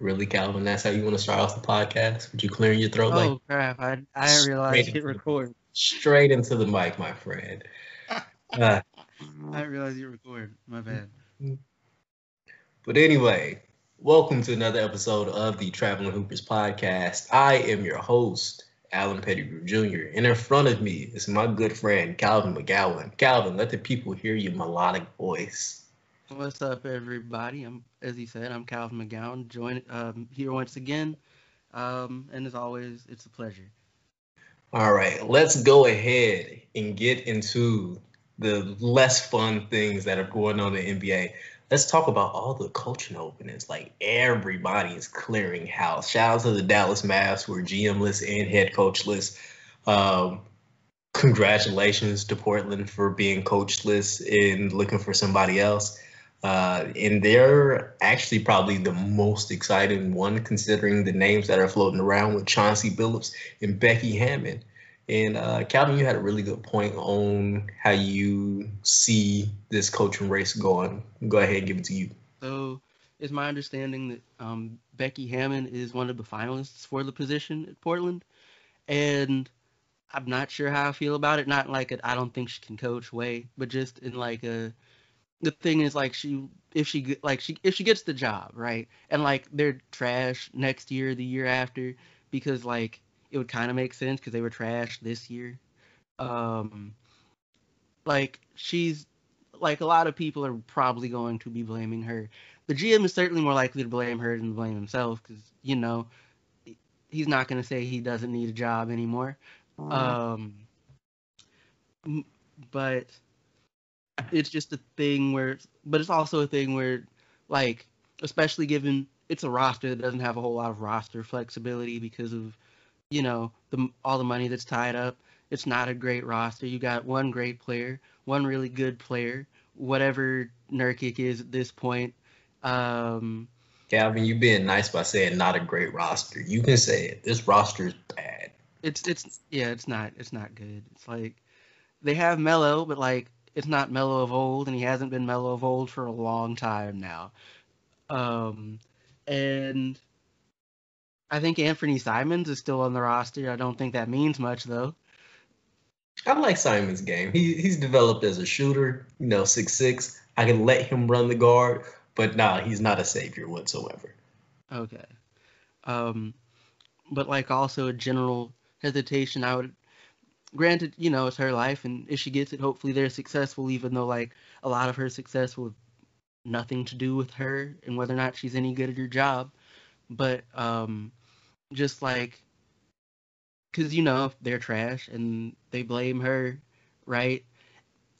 Really, Calvin? That's how you want to start off the podcast? Would you clearing your throat? Oh like crap! I I didn't realize hit record. straight into the mic, my friend. Uh, I didn't realize you record. My bad. but anyway, welcome to another episode of the Traveling Hoopers podcast. I am your host, Alan Pettigrew Jr., and in front of me is my good friend Calvin McGowan. Calvin, let the people hear your melodic voice. What's up, everybody? I'm as he said, I'm Calvin McGowan. Join um, here once again, um, and as always, it's a pleasure. All right, let's go ahead and get into the less fun things that are going on in the NBA. Let's talk about all the coaching openings. Like everybody is clearing house. Shout out to the Dallas Mavs who are GMless and head coachless. Um, congratulations to Portland for being coachless and looking for somebody else. Uh, and they're actually probably the most exciting one considering the names that are floating around with Chauncey Billups and Becky Hammon. And uh, Calvin, you had a really good point on how you see this coaching race going. Go ahead and give it to you. So, it's my understanding that um, Becky Hammon is one of the finalists for the position at Portland, and I'm not sure how I feel about it. Not like I don't think she can coach way, but just in like a the thing is like she if she like she if she gets the job right? And like they're trash next year the year after because like it would kind of make sense because they were trash this year. Um like she's like a lot of people are probably going to be blaming her. The gm is certainly more likely to blame her than blame himself because you know he's not going to say he doesn't need a job anymore. Um but it's just a thing where but it's also a thing where like especially given it's a roster that doesn't have a whole lot of roster flexibility because of you know the all the money that's tied up it's not a great roster you got one great player one really good player whatever Nurkic is at this point um Calvin, you being nice by saying not a great roster. You can say it. This roster is bad. it's it's yeah it's not it's not good it's like they have Melo but like it's not Melo of old and he hasn't been Melo of old for a long time now um and I think Anthony Simons is still on the roster I don't think that means much though I like Simon's game. He he's developed as a shooter, you know, six six. I can let him run the guard, but nah, he's not a savior whatsoever. okay um but like also a general hesitation I would granted you know it's her life and if she gets it hopefully they're successful even though like a lot of her success will nothing to do with her and whether or not she's any good at her job. But um just like because you know they're trash and they blame her right?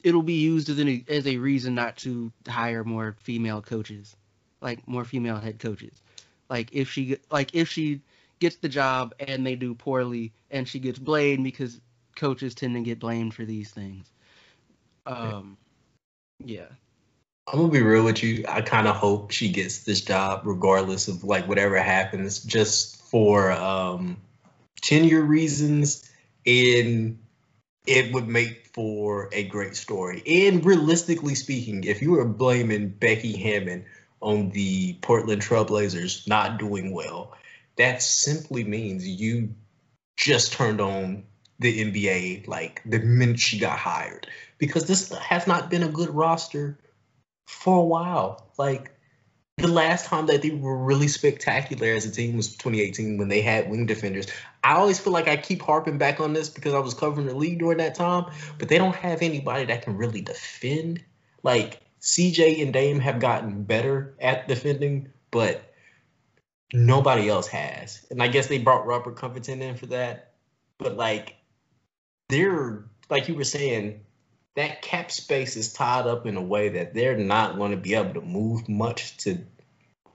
It'll be used as an as a reason not to hire more female coaches like more female head coaches. Like if she like if she gets the job and they do poorly and she gets blamed because coaches tend to get blamed for these things um yeah I'm gonna be real with you. I kind of hope she gets this job, regardless of like whatever happens, just for um, tenure reasons, and it would make for a great story. And realistically speaking, if you were blaming Becky Hammon on the Portland Trailblazers not doing well, that simply means you just turned on the NBA like the minute she got hired, because this has not been a good roster for a while. Like the last time that they were really spectacular as a team was 2018 when they had wing defenders. I always feel like I keep harping back on this because I was covering the league during that time, but they don't have anybody that can really defend. Like CJ and Dame have gotten better at defending, but nobody else has. And I guess they brought Robert Covington in for that. But like they're like you were saying, that cap space is tied up in a way that they're not going to be able to move much to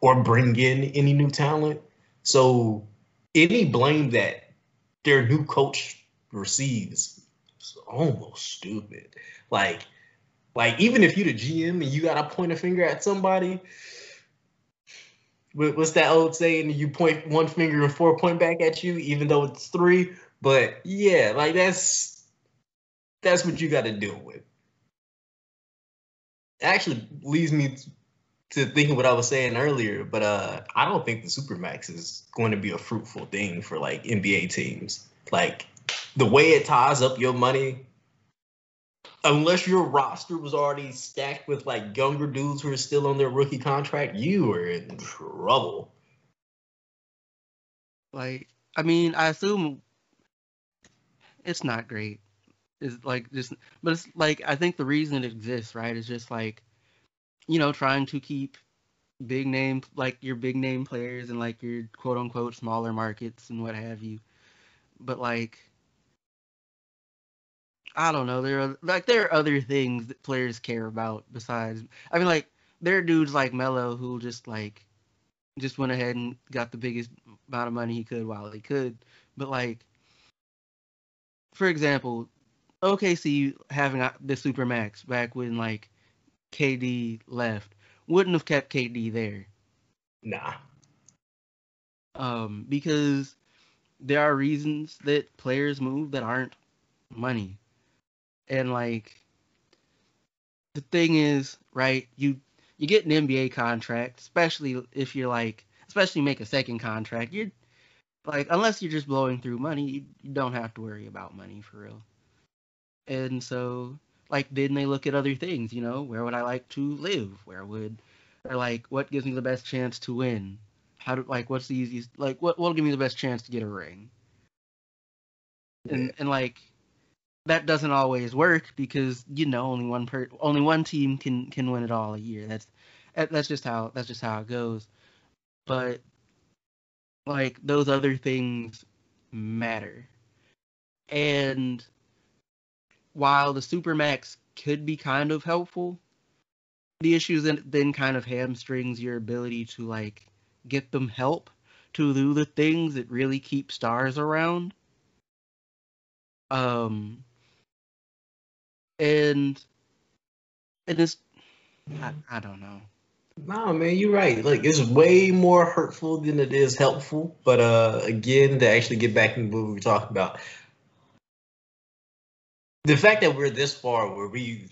or bring in any new talent. So any blame that their new coach receives is almost stupid. Like, like even if you're the GM and you got to point a finger at somebody, what's that old saying? You point one finger and four point back at you, even though it's three. But yeah, like that's that's what you got to deal with. Actually, leads me to thinking what I was saying earlier, but uh, I don't think the supermax is going to be a fruitful thing for like NBA teams. Like the way it ties up your money, unless your roster was already stacked with like younger dudes who are still on their rookie contract, you are in trouble. Like, I mean, I assume it's not great. It's like just, but it's like I think the reason it exists, right, is just like you know, trying to keep big name like your big name players and like your quote unquote smaller markets and what have you. But like I don't know, there are like there are other things that players care about besides I mean like there are dudes like Melo who just like just went ahead and got the biggest amount of money he could while he could. But like for example, OKC having the super max back when like KD left, wouldn't have kept KD there. Nah. Um, because there are reasons that players move that aren't money. And like the thing is, right, you you get an NBA contract, especially if you're like especially make a second contract, you're like unless you're just blowing through money, you, don't have to worry about money for real. And so like then they look at other things you know? Where would i like to live? Where would or like what gives me the best chance to win? How do like what's the easiest like what will give me the best chance to get a ring? And and like that doesn't always work because you know only one per only one team can can win it all a year. That's that's just how that's just how it goes. But like those other things matter and while the Supermax could be kind of helpful, the issue then then kind of hamstrings your ability to like get them help to do the things that really keep stars around. Um and and it's I, I don't know. No, man, you're right. Like it's way more hurtful than it is helpful. But uh again, to actually get back into what we were talking about, the fact that we're this far where we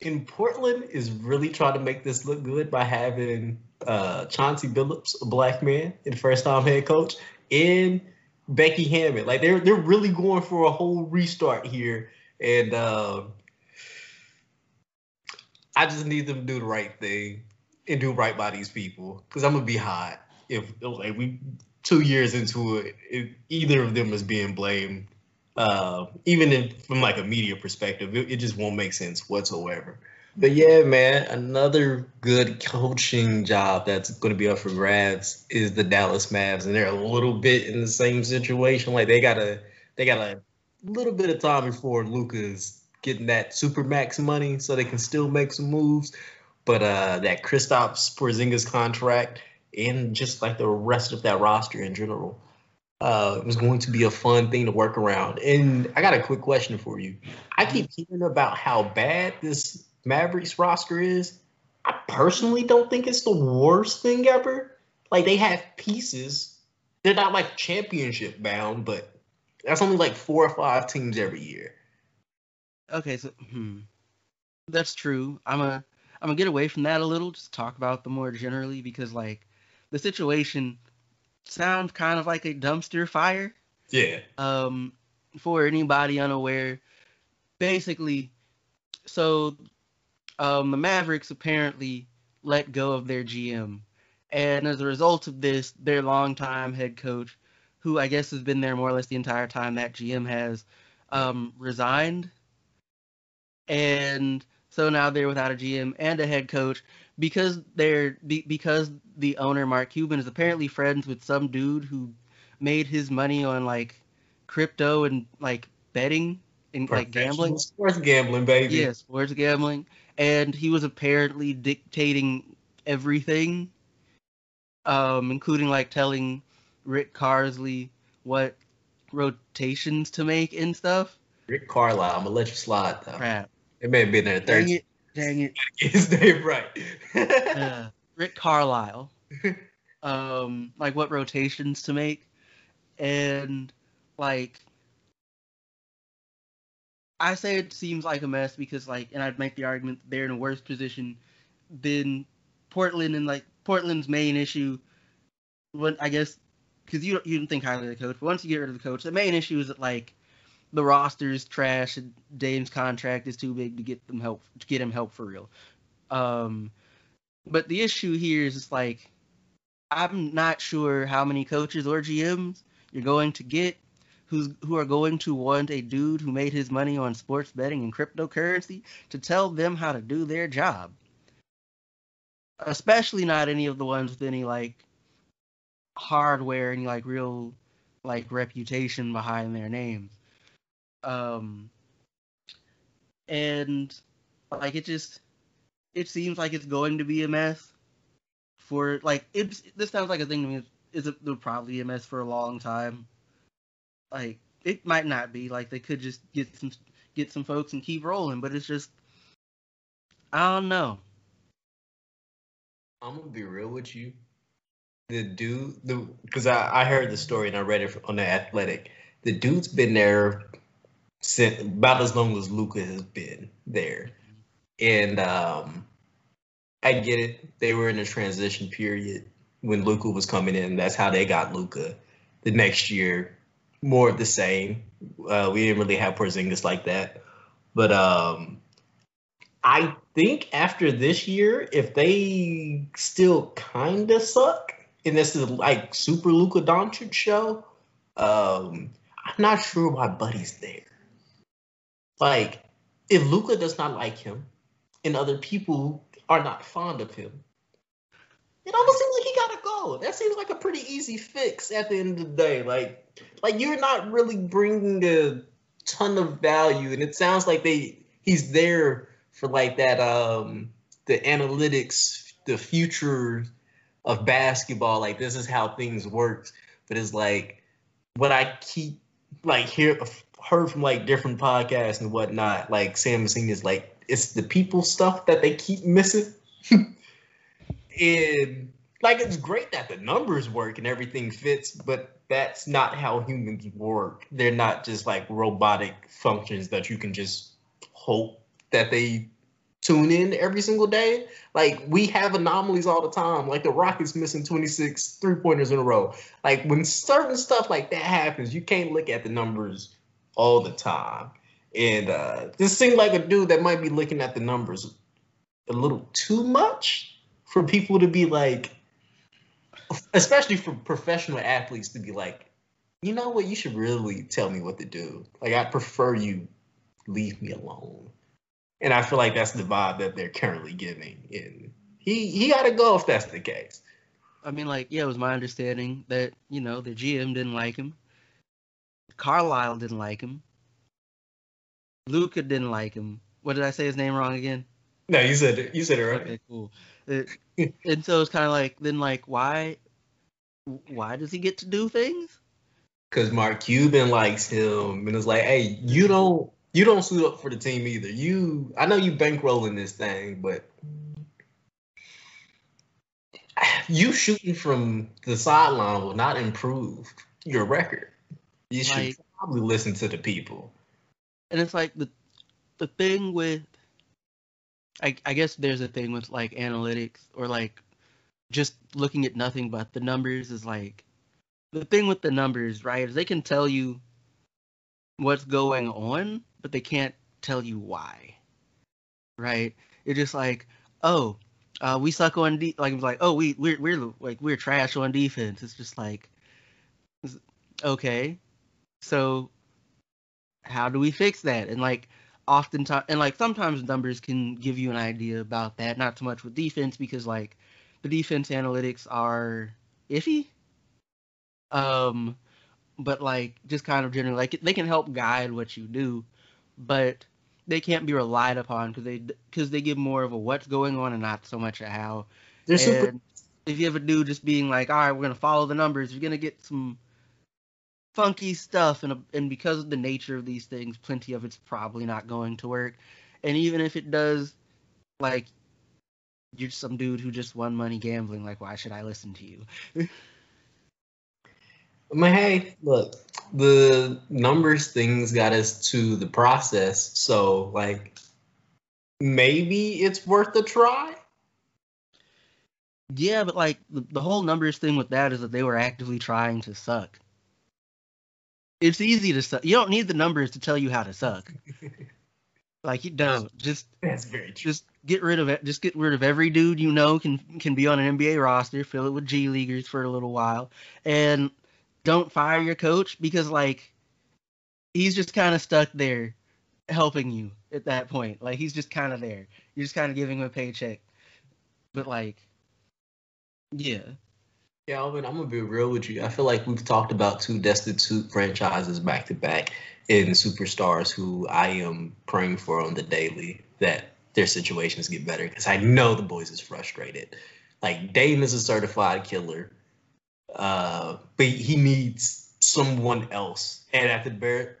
in Portland is really trying to make this look good by having uh, Chauncey Billups, a black man, and first time head coach, and Becky Hammon. Like they're they're really going for a whole restart here, and uh, I just need them to do the right thing and do right by these people because I'm gonna be hot if like we two years into it, if either of them is being blamed uh, even in, from like a media perspective, it, it, just won't make sense whatsoever. But yeah, man, another good coaching job that's going to be up for grabs is the Dallas Mavs, and they're a little bit in the same situation. Like they got a they got a little bit of time before Luka's getting that super max money, so they can still make some moves. But uh, that Kristaps Porzingis contract and just like the rest of that roster in general uh, it was going to be a fun thing to work around. And I got a quick question for you. I keep hearing about how bad this Mavericks roster is. I personally don't think it's the worst thing ever. Like they have pieces. They're not like championship bound, but that's only like four or five teams every year. Okay, so hmm. that's true. I'm a I'm gonna get away from that a little, just talk about them more generally because like the situation sounds kind of like a dumpster fire. Yeah. Um, for anybody unaware, basically, so um, the Mavericks apparently let go of their GM, and as a result of this, their longtime head coach, who I guess has been there more or less the entire time that GM has, um, resigned, and so now they're without a GM and a head coach because they're because the owner Mark Cuban is apparently friends with some dude who made his money on like crypto and like betting and like gambling. Sports gambling, baby. Yeah, sports gambling. And he was apparently dictating everything, um, including like telling Rick Carlisle what rotations to make and stuff. Rick Carlisle, I'm gonna let you slide though. Crap. It may have been there third. Dang it. Dang it. His name right. uh, Rick Carlisle. um, like what rotations to make, and like I say it seems like a mess because like, and I'd make the argument they're in a worse position than Portland and like Portland's main issue, what I guess, because you you didn't think highly of the coach, but once you get rid of the coach, the main issue is that like the roster's trash and Dame's contract is too big to get them help to get him help for real. Um, but the issue here is just like I'm not sure how many coaches or GMs you're going to get who's who are going to want a dude who made his money on sports betting and cryptocurrency to tell them how to do their job. Especially not any of the ones with any like hardware and like real like reputation behind their names. Um and like it just it seems like it's going to be a mess for like it's this sounds like a thing to me is it will probably be a mess for a long time like it might not be like they could just get some get some folks and keep rolling, but it's just I don't know. I'm gonna be real with you. The dude, the because I, I heard the story and I read it on the Athletic. The dude's been there since about as long as Luka has been there, and um, I get it. They were in a transition period when Luka was coming in. That's how they got Luka. The next year, more of the same. Uh, we didn't really have Porzingis like that, but um, I think after this year, if they still kind of suck, and this is like Super Luka Doncic show, um, I'm not sure why Buddy's there. Like, if Luka does not like him, and other people are not fond of him, it almost seems like he gotta go. That seems like a pretty easy fix at the end of the day. Like, like you're not really bringing a ton of value, and it sounds like they he's there for like that um the analytics, the future of basketball. Like this is how things work. But it's like what I keep like hear heard from like different podcasts and whatnot. Like Sam is like it's the people stuff that they keep missing. and like it's great that the numbers work and everything fits, but that's not how humans work. They're not just like robotic functions that you can just hope that they tune in every single day. Like we have anomalies all the time. Like the Rockets missing 26 three pointers in a row. Like when certain stuff like that happens, you can't look at the numbers all the time. And uh, this seemed like a dude that might be looking at the numbers a little too much for people to be like, especially for professional athletes to be like, you know what, you should really tell me what to do. Like, I prefer you leave me alone. And I feel like that's the vibe that they're currently giving. And he he got to go if that's the case. I mean, like, yeah, it was my understanding that you know the GM didn't like him, Carlisle didn't like him, Luka didn't like him. What did I say his name wrong again? No, you said it. You said it right. Okay, cool. It, and so it's kind of like then like why why does he get to do things? Because Mark Cuban likes him and it's like, hey, you don't you don't suit up for the team either. You I know you bankrolling this thing, but you shooting from the sideline will not improve your record. You should like, probably listen to the people. And it's like the the thing with I, I guess there's a thing with like analytics or like just looking at nothing but the numbers is like the thing with the numbers, right? Is they can tell you what's going on, but they can't tell you why. Right? It's just like, oh, uh, we suck on de- like it's like, oh, we we're we're like we're trash on defense. It's just like, okay, so how do we fix that? And like oftentimes and like sometimes numbers can give you an idea about that not so much with defense because like the defense analytics are iffy um but like just kind of generally like they can help guide what you do but they can't be relied upon because they because they give more of a what's going on and not so much a how They're super- if you have a dude just being like all right we're gonna follow the numbers you're gonna get some funky stuff, and and because of the nature of these things, plenty of it's probably not going to work. And even if it does, like you're some dude who just won money gambling. Like, why should I listen to you? I mean, hey, look, the numbers things got us to the process, so like maybe it's worth a try. Yeah, but like the, the whole numbers thing with that is that they were actively trying to suck. It's easy to suck. You don't need the numbers to tell you how to suck. like you don't. Just That's very true. just get rid of it. Just get rid of every dude you know can can be on an NBA roster. Fill it with G leaguers for a little while, and don't fire your coach because like he's just kind of stuck there, helping you at that point. Like he's just kind of there. You're just kind of giving him a paycheck, but like, yeah. Yeah, Alvin, I'm gonna be real with you. I feel like we've talked about two destitute franchises back to back in superstars who I am praying for on the daily that their situations get better because I know the boys is frustrated. Like Dame is a certified killer, uh, but he needs someone else, and at the bare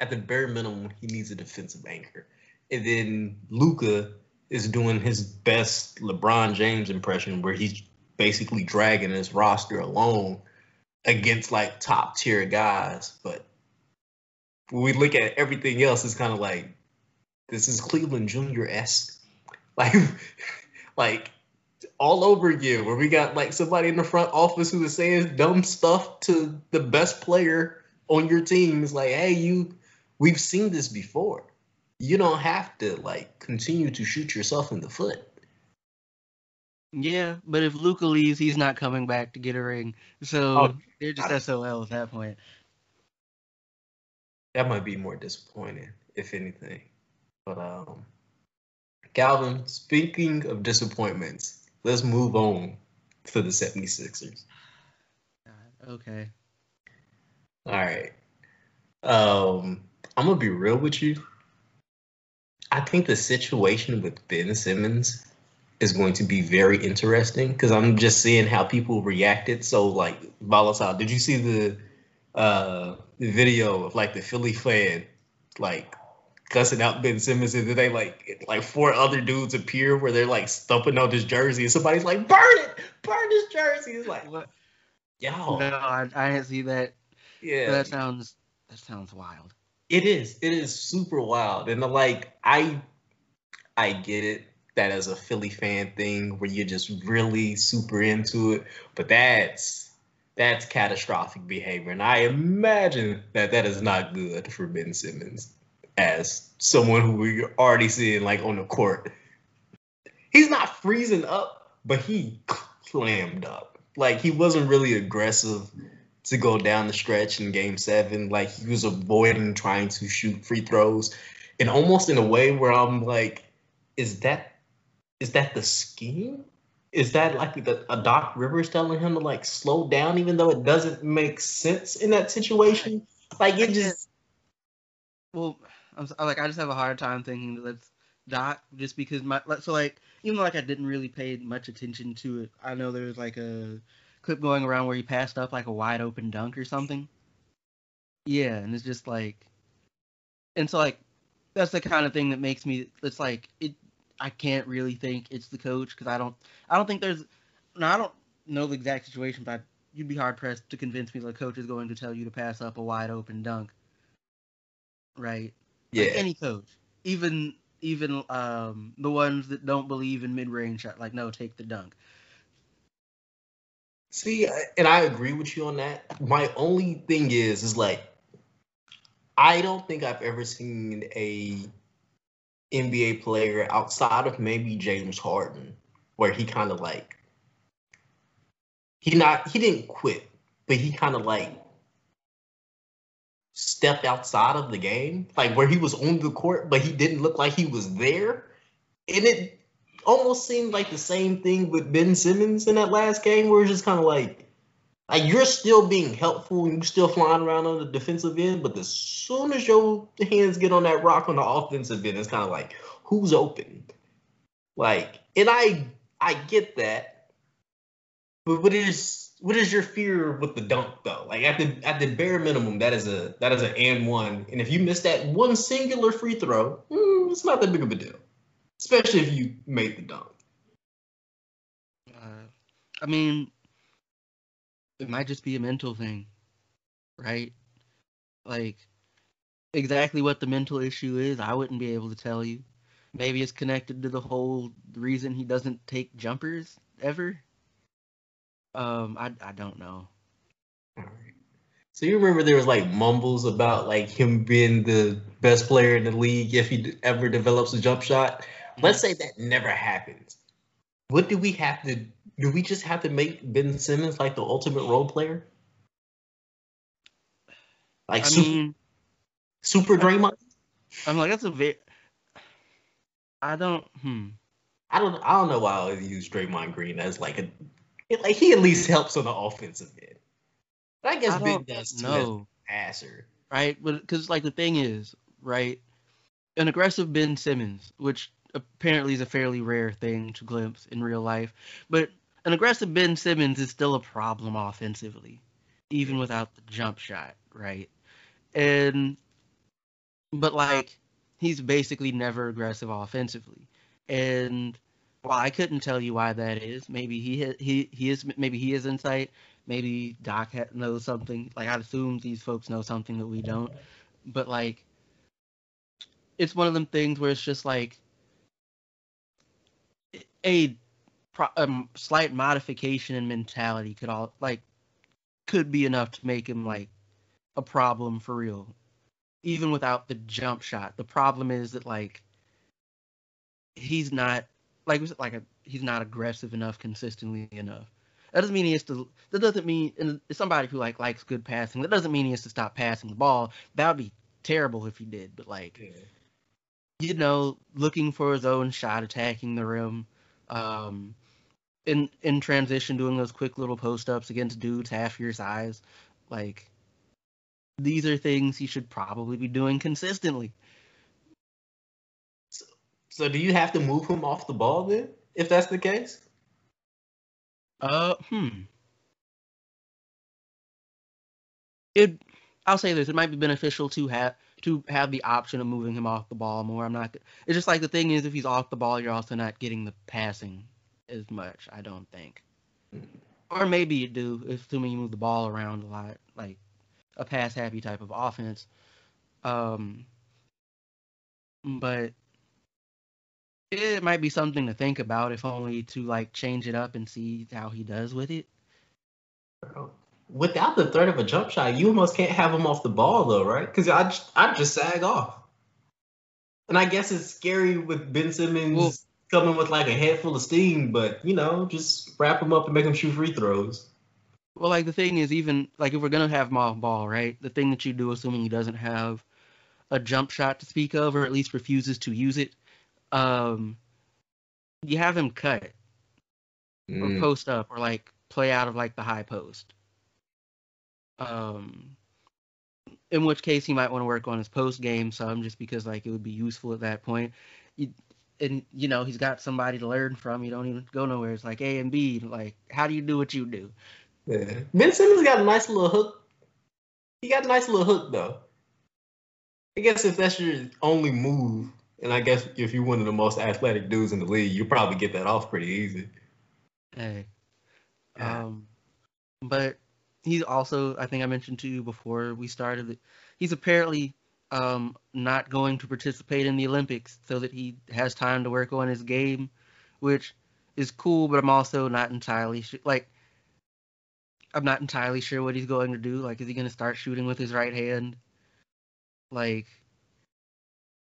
at the bare minimum, he needs a defensive anchor. And then Luka is doing his best LeBron James impression, where he's basically dragging his roster alone against like top tier guys. But when we look at everything else, it's kind of like this is Cleveland Junior esque, like like all over again, where we got like somebody in the front office who is saying dumb stuff to the best player on your team. It's like, hey, you, we've seen this before. You don't have to like continue to shoot yourself in the foot. Yeah, but if Luka leaves, he's not coming back to get a ring. So Oh, they're just I- SOL at that point. That might be more disappointing, if anything. But um Calvin, speaking of disappointments, let's move on to the 76ers. God, okay. All right. Um, I'm gonna be real with you. I think the situation with Ben Simmons is going to be very interesting because I'm just seeing how people reacted. So, like, volatile. Did you see the uh the video of like the Philly fan like cussing out Ben Simmons and then they like like four other dudes appear where they're like stumping on his jersey and somebody's like burn it, burn his jersey. It's like, What? yo, No, I, I didn't see that. yeah, That sounds that sounds wild. It is. It is super wild. And like I I get it that as a Philly fan thing where you're just really super into it, but that's that's catastrophic behavior. And I imagine that that is not good for Ben Simmons as someone who we're already seeing like on the court. He's not freezing up, but he clammed up. Like he wasn't really aggressive to go down the stretch in game seven. Like he was avoiding trying to shoot free throws. And almost in a way where I'm like, is that is that the scheme? Is that like the, a Doc Rivers telling him to like slow down, even though it doesn't make sense in that situation? Like it just Well, I'm like I just have a hard time thinking that that's Doc just because my like, so like even though like I didn't really pay much attention to it, I know there was like a clip going around where he passed up like a wide open dunk or something. Yeah, and it's just like, and so like that's the kind of thing that makes me. It's like it. I can't really think it's the coach because I don't. I don't think there's. No, I don't know the exact situation, but you'd be hard pressed to convince me the coach is going to tell you to pass up a wide open dunk. Right. yeah. Like any coach, even even um the ones that don't believe in mid range shot, like no, take the dunk. See, and I agree with you on that. My only thing is, is like, I don't think I've ever seen a NBA player outside of maybe James Harden where he kind of like he not he didn't quit, but he kind of like stepped outside of the game, like where he was on the court, but he didn't look like he was there, and it almost seemed like the same thing with Ben Simmons in that last game, where it's just kind of like, like you're still being helpful and you're still flying around on the defensive end, but as soon as your hands get on that rock on the offensive end, it's kind of like, who's open? Like, and I I get that, but what is what is your fear with the dunk though? Like at the at the bare minimum, that is a that is an and one, and if you miss that one singular free throw, mm, it's not that big of a deal, especially if you made the dunk. Uh, I mean, it might just be a mental thing, right? Like, exactly what the mental issue is, I wouldn't be able to tell you. Maybe it's connected to the whole reason he doesn't take jumpers ever. Um, I I don't know. So you remember there was like mumbles about like him being the best player in the league if he ever develops a jump shot. Let's say that never happens. What do we have to? Do we just have to make Ben Simmons like the ultimate role player? Like I super, mean, super Draymond? I'm like that's a very. I don't. Hmm. I don't. I don't know why I always use Draymond Green as like a. it- Like he at least helps on the offensive end. But I guess I Ben does too know. passer. right? But because like the thing is, right, an aggressive Ben Simmons, which apparently is a fairly rare thing to glimpse in real life, but an aggressive Ben Simmons is still a problem offensively, even without the jump shot, right? And but like he's basically never aggressive offensively, and well, I couldn't tell you why that is. Maybe he he he is maybe he has insight. Maybe Doc knows something. Like I'd assume these folks know something that we don't. But like, it's one of them things where it's just like a pro- um, slight modification in mentality could all like could be enough to make him like a problem for real, even without the jump shot. The problem is that like he's not like like a he's not aggressive enough consistently enough. That doesn't mean he has to. That doesn't mean and it's somebody who like likes good passing. That doesn't mean he has to stop passing the ball. That would be terrible if he did. But like you know, looking for his own shot, attacking the rim, um, in in transition, doing those quick little post ups against dudes half your size, like these are things he should probably be doing consistently. So do you have to move him off the ball then, if that's the case? Uh, hmm. It, I'll say this: it might be beneficial to have to have the option of moving him off the ball more. I'm not. It's just like the thing is, if he's off the ball, you're also not getting the passing as much. I don't think. Or maybe you do, assuming you move the ball around a lot, like a pass happy type of offense. Um, but it might be something to think about, if only to like change it up and see how he does with it. Without the threat of a jump shot, you almost can't have him off the ball though, right? Because I just, I just sag off. And I guess it's scary with Ben Simmons Well- coming with like a head full of steam, but you know, just wrap him up and make him shoot free throws. Well, like the thing is, even like if we're gonna have him ball, right? The thing that you do, assuming he doesn't have a jump shot to speak of, or at least refuses to use it, um, you have him cut or Mm. post up or like play out of like the high post. Um, in which case he might want to work on his post game some, just because like it would be useful at that point. You, and you know he's got somebody to learn from. You don't even go nowhere. It's like Embiid. Like how do you do what you do? Yeah. Ben Simmons got a nice little hook. He got a nice little hook though. I guess if that's your only move, and I guess if you're one of the most athletic dudes in the league, you probably get that off pretty easy. Hey. Yeah. Um, but he's also, I think I mentioned to you before we started, that he's apparently um, not going to participate in the Olympics so that he has time to work on his game, which is cool, but I'm also not entirely sure. Like, I'm not entirely sure what he's going to do. Like, is he going to start shooting with his right hand? Like,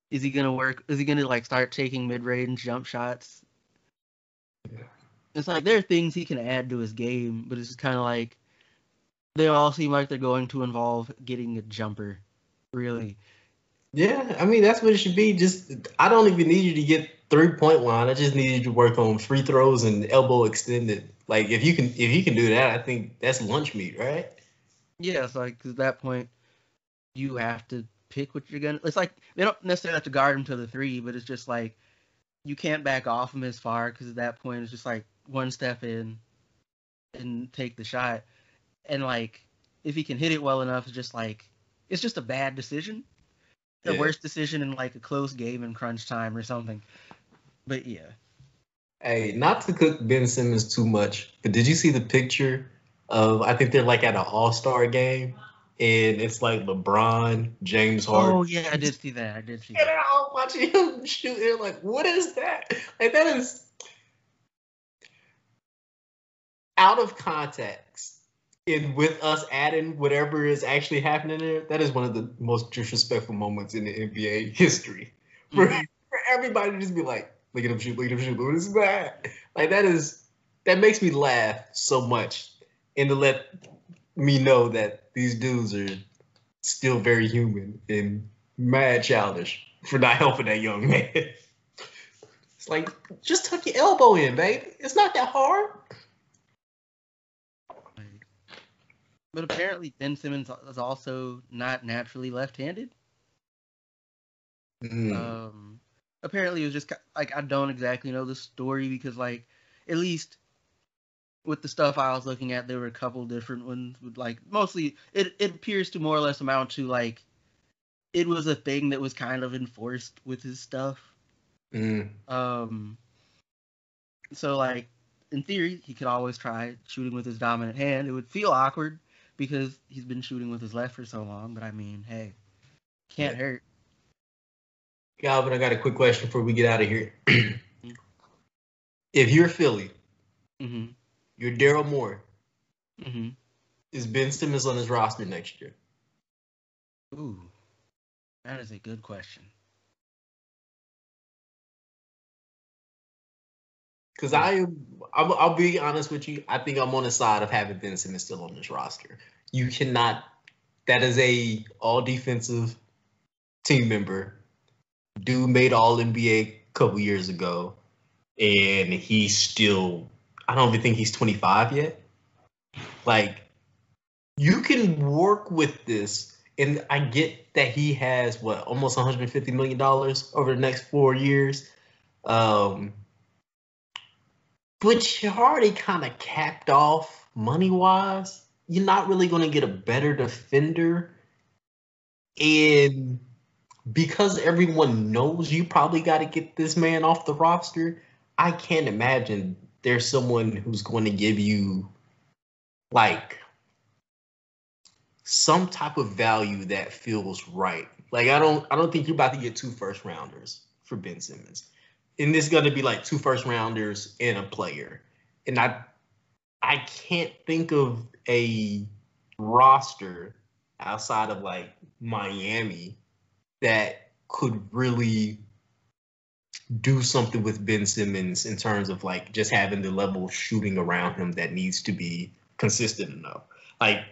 is he going to work? Is he going to, like, start taking mid range jump shots? it's like there are things he can add to his game, but it's kind of like they all seem like they're going to involve getting a jumper. Really, Yeah, I mean that's what it should be. Just I don't even need you to get three point line. I just need you to work on free throws and elbow extended. Like if you can if you can do that, I think that's lunch meat, right? yeah. It's like at that point, you have to pick what you're gonna. It's like they don't necessarily have to guard him to the three, but it's just like you can't back off him as far because at that point it's just like one step in and take the shot, and like if he can hit it well enough, it's just like it's just a bad decision. The Yeah. worst decision in like a close game in crunch time or something. But yeah. Hey, not to cook Ben Simmons too much, but did you see the picture of I think they're like at an All Star game, and it's like LeBron, James oh, Harden. Oh yeah, I did see that. I did see And that. they're all watching him shoot. They're like, "What is that? Like that is." out of context and with us adding whatever is actually happening there, that is one of the most disrespectful moments in the NBA history. For, mm-hmm. for everybody to just be like, look at him shoot, look at him shoot, what is that? Like that is that makes me laugh so much. And to let me know that these dudes are still very human and mad childish for not helping that young man. It's like just tuck your elbow in, baby. It's not that hard. But apparently, Ben Simmons is also not naturally left-handed. Mm. Um, apparently, it was just like I don't exactly know the story because, like, at least with the stuff I was looking at, there were a couple different ones. With like mostly, it it appears to more or less amount to like it was a thing that was kind of enforced with his stuff. Mm. Um. So like in theory, he could always try shooting with his dominant hand. It would feel awkward because he's been shooting with his left for so long. But I mean, hey, can't hurt. Calvin, I got a quick question before we get out of here. If you're Philly, mm-hmm. you're Daryl Morey. Mm-hmm. Is Ben Simmons on his roster next year? Ooh, that is a good question. Because I am, I'll, I'll, be honest with you. I think I'm on the side of having Ben Simmons still on this roster. You cannot. That is a all defensive team member. Dude made All NBA a couple years ago, and he's still. I don't even think he's 25 yet. Like, you can work with this, and I get that he has what almost 150 million dollars over the next four years. Um, but you're already kind of capped off money wise. You're not really going to get a better defender. And because everyone knows you probably got to get this man off the roster, I can't imagine there's someone who's going to give you like some type of value that feels right. Like I don't I don't think you're about to get two first rounders for Ben Simmons and this is going to be like two first rounders and a player. And I I can't think of a roster outside of like Miami that could really do something with Ben Simmons in terms of like just having the level of shooting around him that needs to be consistent enough. Like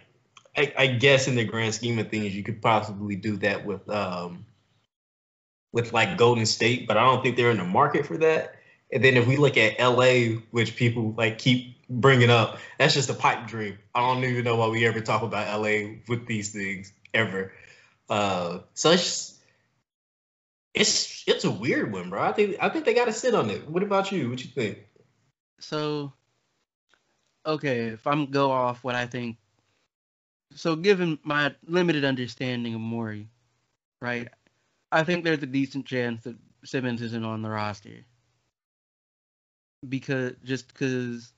I, I guess in the grand scheme of things, you could possibly do that with um, with like Golden State, but I don't think they're in the market for that. And then if we look at LA, which people like keep bringing up, that's just a pipe dream. I don't even know why we ever talk about LA with these things ever. Uh, so it's just, it's it's a weird one, bro. I think I think they got to sit on it. What about you? What you think? So, okay, if I'm go off what I think. So, given my limited understanding of Morey, right? I think there's a decent chance that Simmons isn't on the roster. Because just because,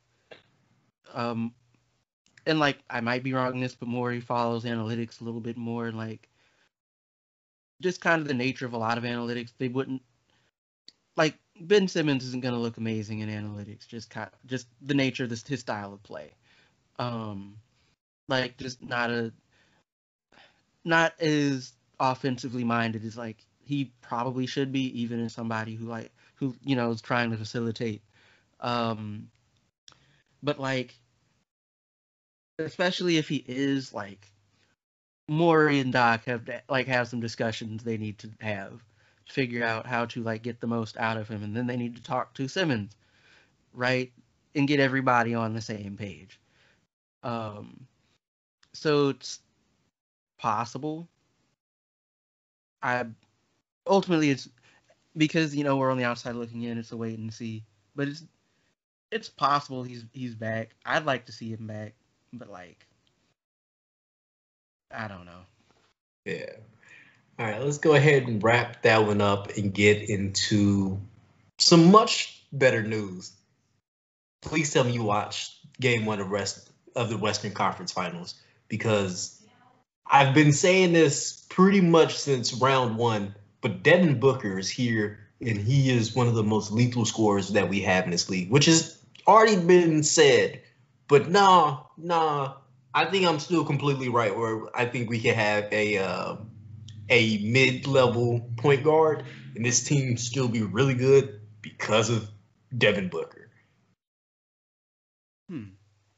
um, and like I might be wrong in this, but Morey follows analytics a little bit more, and like just kind of the nature of a lot of analytics, they wouldn't like Ben Simmons isn't going to look amazing in analytics, just kind of, just the nature of this his style of play, um, like just not a not as offensively minded as like he probably should be, even as somebody who like who you know is trying to facilitate. Um, but like, especially if he is like, Morey and Doc have like have some discussions they need to have to figure out how to like get the most out of him, and then they need to talk to Simmons, right, and get everybody on the same page. Um, so it's possible I ultimately it's because you know we're on the outside looking in. It's a wait and see, but it's it's possible he's he's back. I'd like to see him back, but like I don't know. Yeah. All right, let's go ahead and wrap that one up and get into some much better news. Please tell me you watched game one of rest of the Western Conference Finals because I've been saying this pretty much since round one, but Devin Booker is here, and he is one of the most lethal scorers that we have in this league, which has already been said. But nah, nah. I think I'm still completely right. Where I think we can have a uh, a mid-level point guard, and this team still be really good because of Devin Booker. Hmm.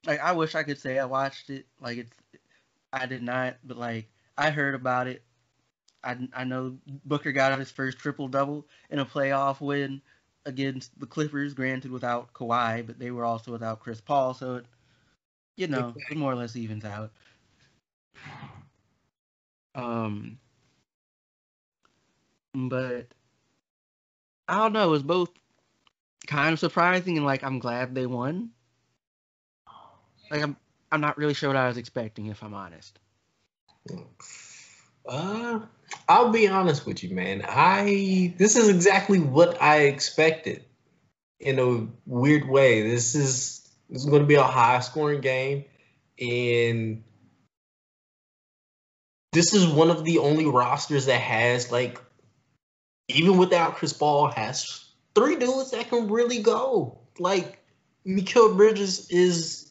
Like I wish I could say I watched it. Like it's, I did not, but like I heard about it. I I know Booker got his first triple double in a playoff win against the Clippers, granted without Kawhi, but they were also without Chris Paul, so it, you know, it more or less evens out. Um, but I don't know. It was both kind of surprising and like I'm glad they won. Like I'm, I'm not really sure what I was expecting, if I'm honest. Uh, I'll be honest with you, man. I this is exactly what I expected. In a weird way, this is this is going to be a high scoring game, and this is one of the only rosters that has like, even without Chris Paul, has three dudes that can really go. Like, Mikal Bridges is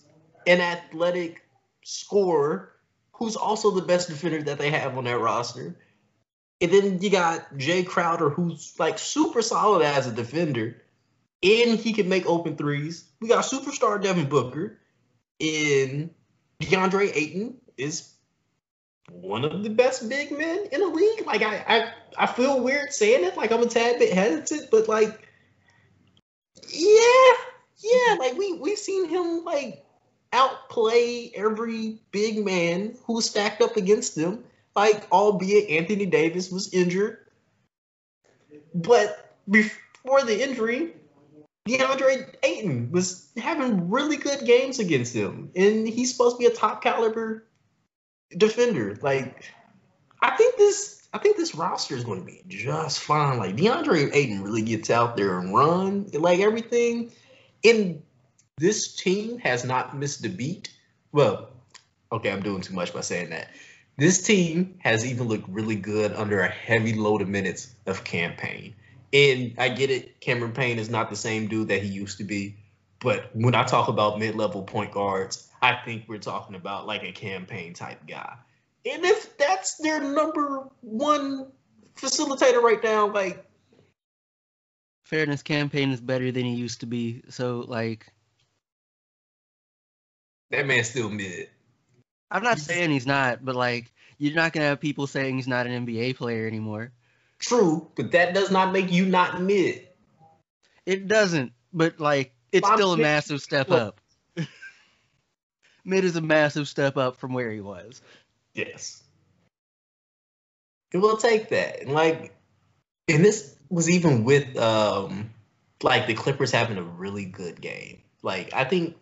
an athletic scorer who's also the best defender that they have on that roster. And then you got Jae Crowder, who's like super solid as a defender, and he can make open threes. We got superstar Devin Booker, and DeAndre Ayton is one of the best big men in the league. Like I, I, I feel weird saying it. Like I'm a tad bit hesitant, but like, yeah, yeah. Like we we've seen him like outplay every big man who stacked up against them. Like, albeit Anthony Davis was injured. But before the injury, DeAndre Ayton was having really good games against him. And he's supposed to be a top caliber defender. Like, I think this I think this roster is going to be just fine. Like DeAndre Ayton really gets out there and run, like everything. And this team has not missed a beat. Well, okay, I'm doing too much by saying that. This team has even looked really good under a heavy load of minutes of Cam Payne. And I get it, Cameron Payne is not the same dude that he used to be. But when I talk about mid level point guards, I think we're talking about like a Cam Payne type guy. And if that's their number one facilitator right now, like fairness, Cam Payne is better than he used to be. So like that man's still mid. I'm not saying he's not, but like you're not gonna have people saying he's not an NBA player anymore. True, but that does not make you not mid. It doesn't, but like it's still a massive step up. mid is a massive step up from where he was. Yes. And we'll take that. And like and this was even with um like the Clippers having a really good game. Like I think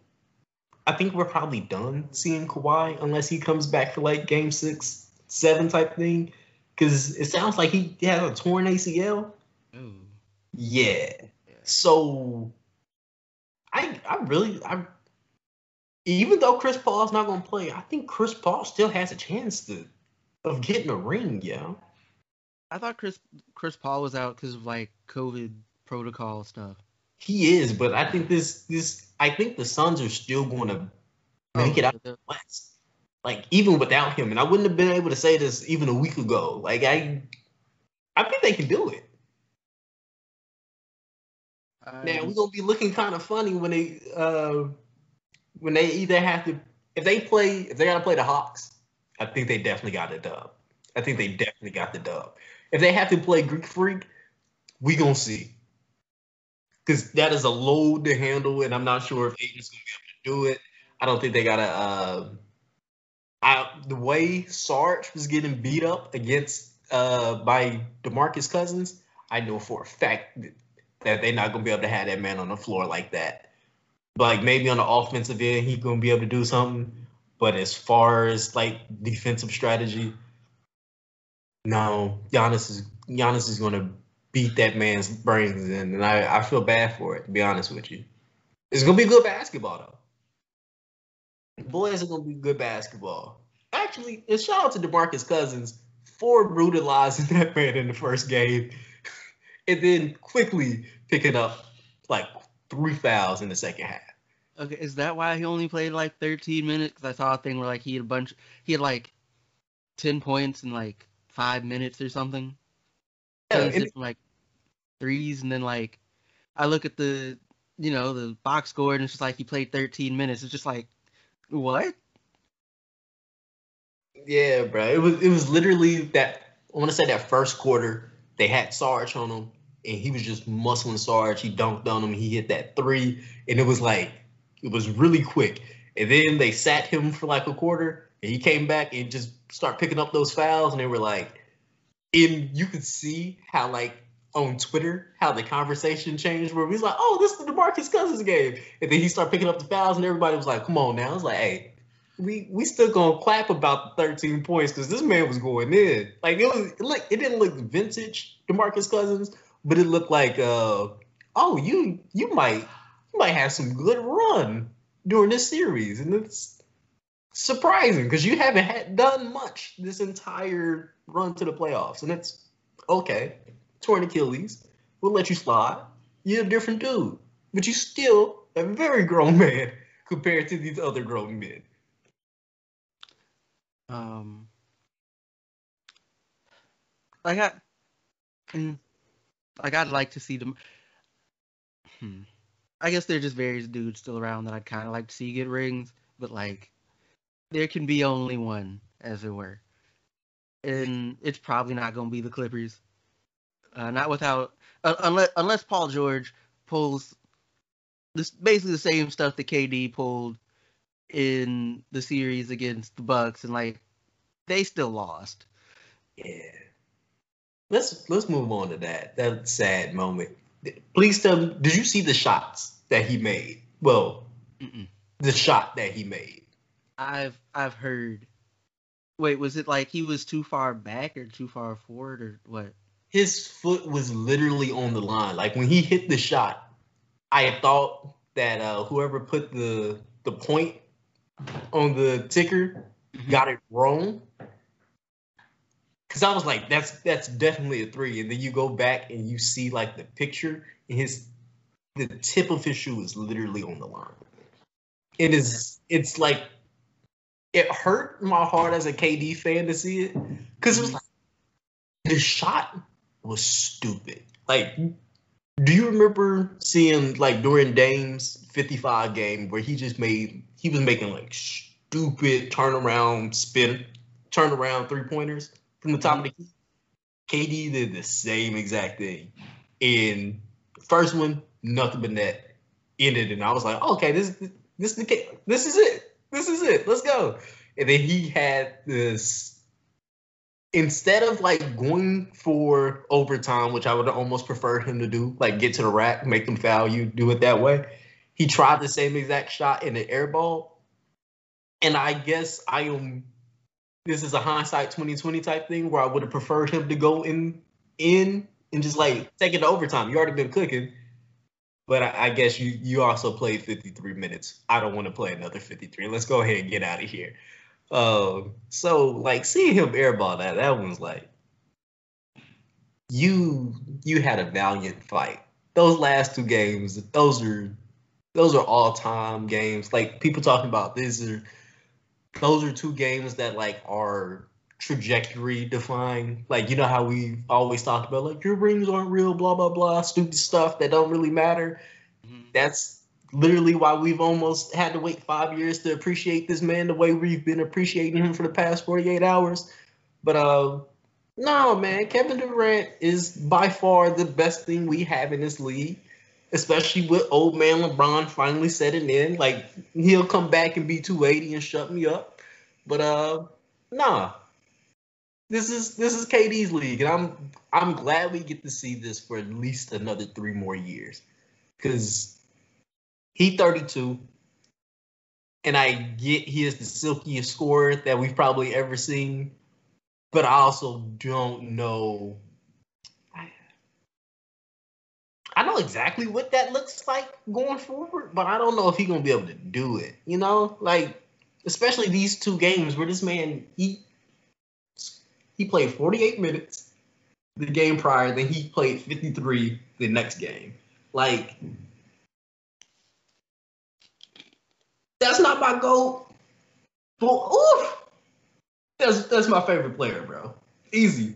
I think we're probably done seeing Kawhi unless he comes back for like game six, seven type thing. Because it sounds like he has a torn ACL. Ooh. Yeah. yeah. So I I really I even though Chris Paul's not gonna play, I think Chris Paul still has a chance to of getting a ring, yeah. I thought Chris Chris Paul was out because of like COVID protocol stuff. He is, but I think this this I think the Suns are still going to make it out of the West. Like even without him, and I wouldn't have been able to say this even a week ago. Like I, I think they can do it. Um, now we're gonna be looking kind of funny when they uh when they either have to if they play if they gotta play the Hawks. I think they definitely got the dub. I think they definitely got the dub. If they have to play Greek Freak, we gonna see because that is a load to handle, and I'm not sure if Ayton's gonna be able to do it. I don't think they got a. Uh, I, the way Sarge was getting beat up against uh, by Demarcus Cousins, I know for a fact that they're not gonna be able to have that man on the floor like that. Like maybe on the offensive end, he's gonna be able to do something, but as far as like defensive strategy, no, Giannis is Giannis is gonna beat that man's brains in, and I, I feel bad for it. To be honest with you, it's gonna be good basketball though. Boys are gonna be good basketball. Actually, and shout out to Demarcus Cousins for brutalizing that man in the first game, and then quickly picking up like three fouls in the second half. Okay, is that why he only played like 13 minutes? Because I saw a thing where like he had a bunch, he had like 10 points in like five minutes or something. Yeah, it from like threes, and then like I look at the, you know, the box score, and it's just like he played 13 minutes. It's just like, what? Yeah, bro. It was it was literally that I want to say that first quarter they had Sarge on him and he was just muscling Sarge. He dunked on him. He hit that three and it was like it was really quick. And then they sat him for like a quarter and he came back and just start picking up those fouls and they were like and you could see how like on Twitter how the conversation changed where he's like, "Oh, this is the DeMarcus Cousins game," and then he started picking up the fouls and everybody was like, "Come on now!" It's like, "Hey, we we still gonna clap about the 13 points because this man was going in. Like it was, like it didn't look vintage Demarcus Cousins, but it looked like, uh, oh, you you might you might have some good run during this series, and it's surprising because you haven't had done much this entire run to the playoffs, and it's okay. Torn Achilles, we'll let you slide. You're a different dude, but you're still a very grown man compared to these other grown men. Um, I, mm, like I'd like to see them. Hmm. I guess there's just various dudes still around that I'd kind of like to see get rings, but like, there can be only one, as it were, and it's probably not going to be the Clippers. Uh, not without uh, unless unless Paul George pulls this basically the same stuff that KD pulled in the series against the Bucks, and like they still lost. Yeah. Let's let's move on to that. That sad moment. Please tell me, did you see the shots that he made? Well, Mm-mm. the shot that he made. I've I've heard. Wait, was it like he was too far back or too far forward or what? His foot was literally on the line. Like when he hit the shot, I thought that uh, whoever put the the point on the ticker Mhm. got it wrong. Cause I was like, that's that's definitely a three. And then you go back and you see like the picture, and his the tip of his shoe is literally on the line. It is it's like it hurt my heart as a KD fan to see it. Cause it was like the shot was stupid. Like do you remember seeing like during Dame's 55 game where he just made he was making like stupid turnaround spin turnaround three pointers from the top of the mm-hmm. key? KD did the same exact thing. And first one, nothing but net. Ended and I was like, okay, this this this is it. This is it. Let's go. And then he had this instead of like going for overtime, which I would almost prefer him to do, like get to the rack, make them foul you, do it that way. He tried the same exact shot in the air ball. And I guess I am this is a hindsight 2020 type thing where I would have preferred him to go in in and just like take it to overtime. You already been cooking. But I, I guess you you also played 53 minutes. I don't want to play another 53. Let's go ahead and get out of here. Uh, so like seeing him airball that that one's like you you had a valiant fight. Those last two games, those are those are all time games. Like people talking about these are those are two games that like are trajectory defined. Like you know how we always talked about like your rings aren't real, blah blah blah, stupid stuff that don't really matter. Mhm. That's literally why we've almost had to wait five years to appreciate this man the way we've been appreciating him for the past 48 hours. But uh no man, Kevin Durant is by far the best thing we have in this league. Especially with old man LeBron finally setting in. Like he'll come back and be 280 and shut me up. But uh nah. This is this is KD's league, and I'm I'm glad we get to see this for at least another three more years. Cause he 32, and I get he is the silkiest scorer that we've probably ever seen, but I also don't know. I know exactly what that looks like going forward, but I don't know if he's gonna be able to do it. You know, like especially these two games where this man he he played 48 minutes the game prior, then he played 53 the next game. Like That's not my goal. But oof, that's that's my favorite player, bro. Easy,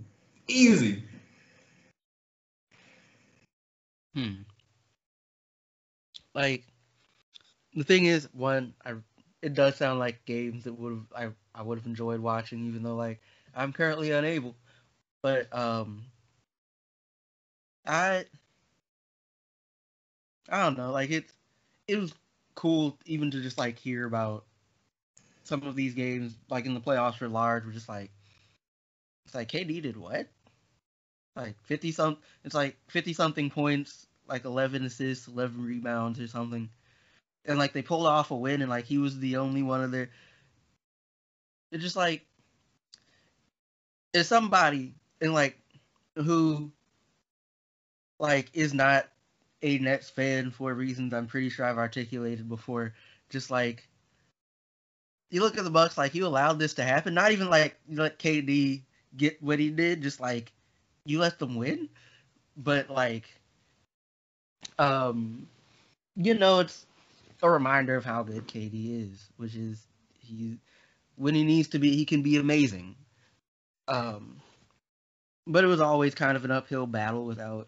easy. Hmm. Like the thing is, one, I it does sound like games that would have I I would have enjoyed watching, even though like I'm currently unable. But um, I I don't know, like it's it was cool even to just like hear about some of these games, like in the playoffs for large, we're just like it's like KD did what? Like fifty some it's like fifty something points, like eleven assists, eleven rebounds or something. And like they pulled off a win and like he was the only one of their it's just like it's somebody and like who like is not a Nets fan for reasons I'm pretty sure I've articulated before. Just like you look at the Bucks, like you allowed this to happen. Not even like you let KD get what he did, just like you let them win. But like, um, you know, it's a reminder of how good KD is, which is he when he needs to be, he can be amazing. Um, but it was always kind of an uphill battle without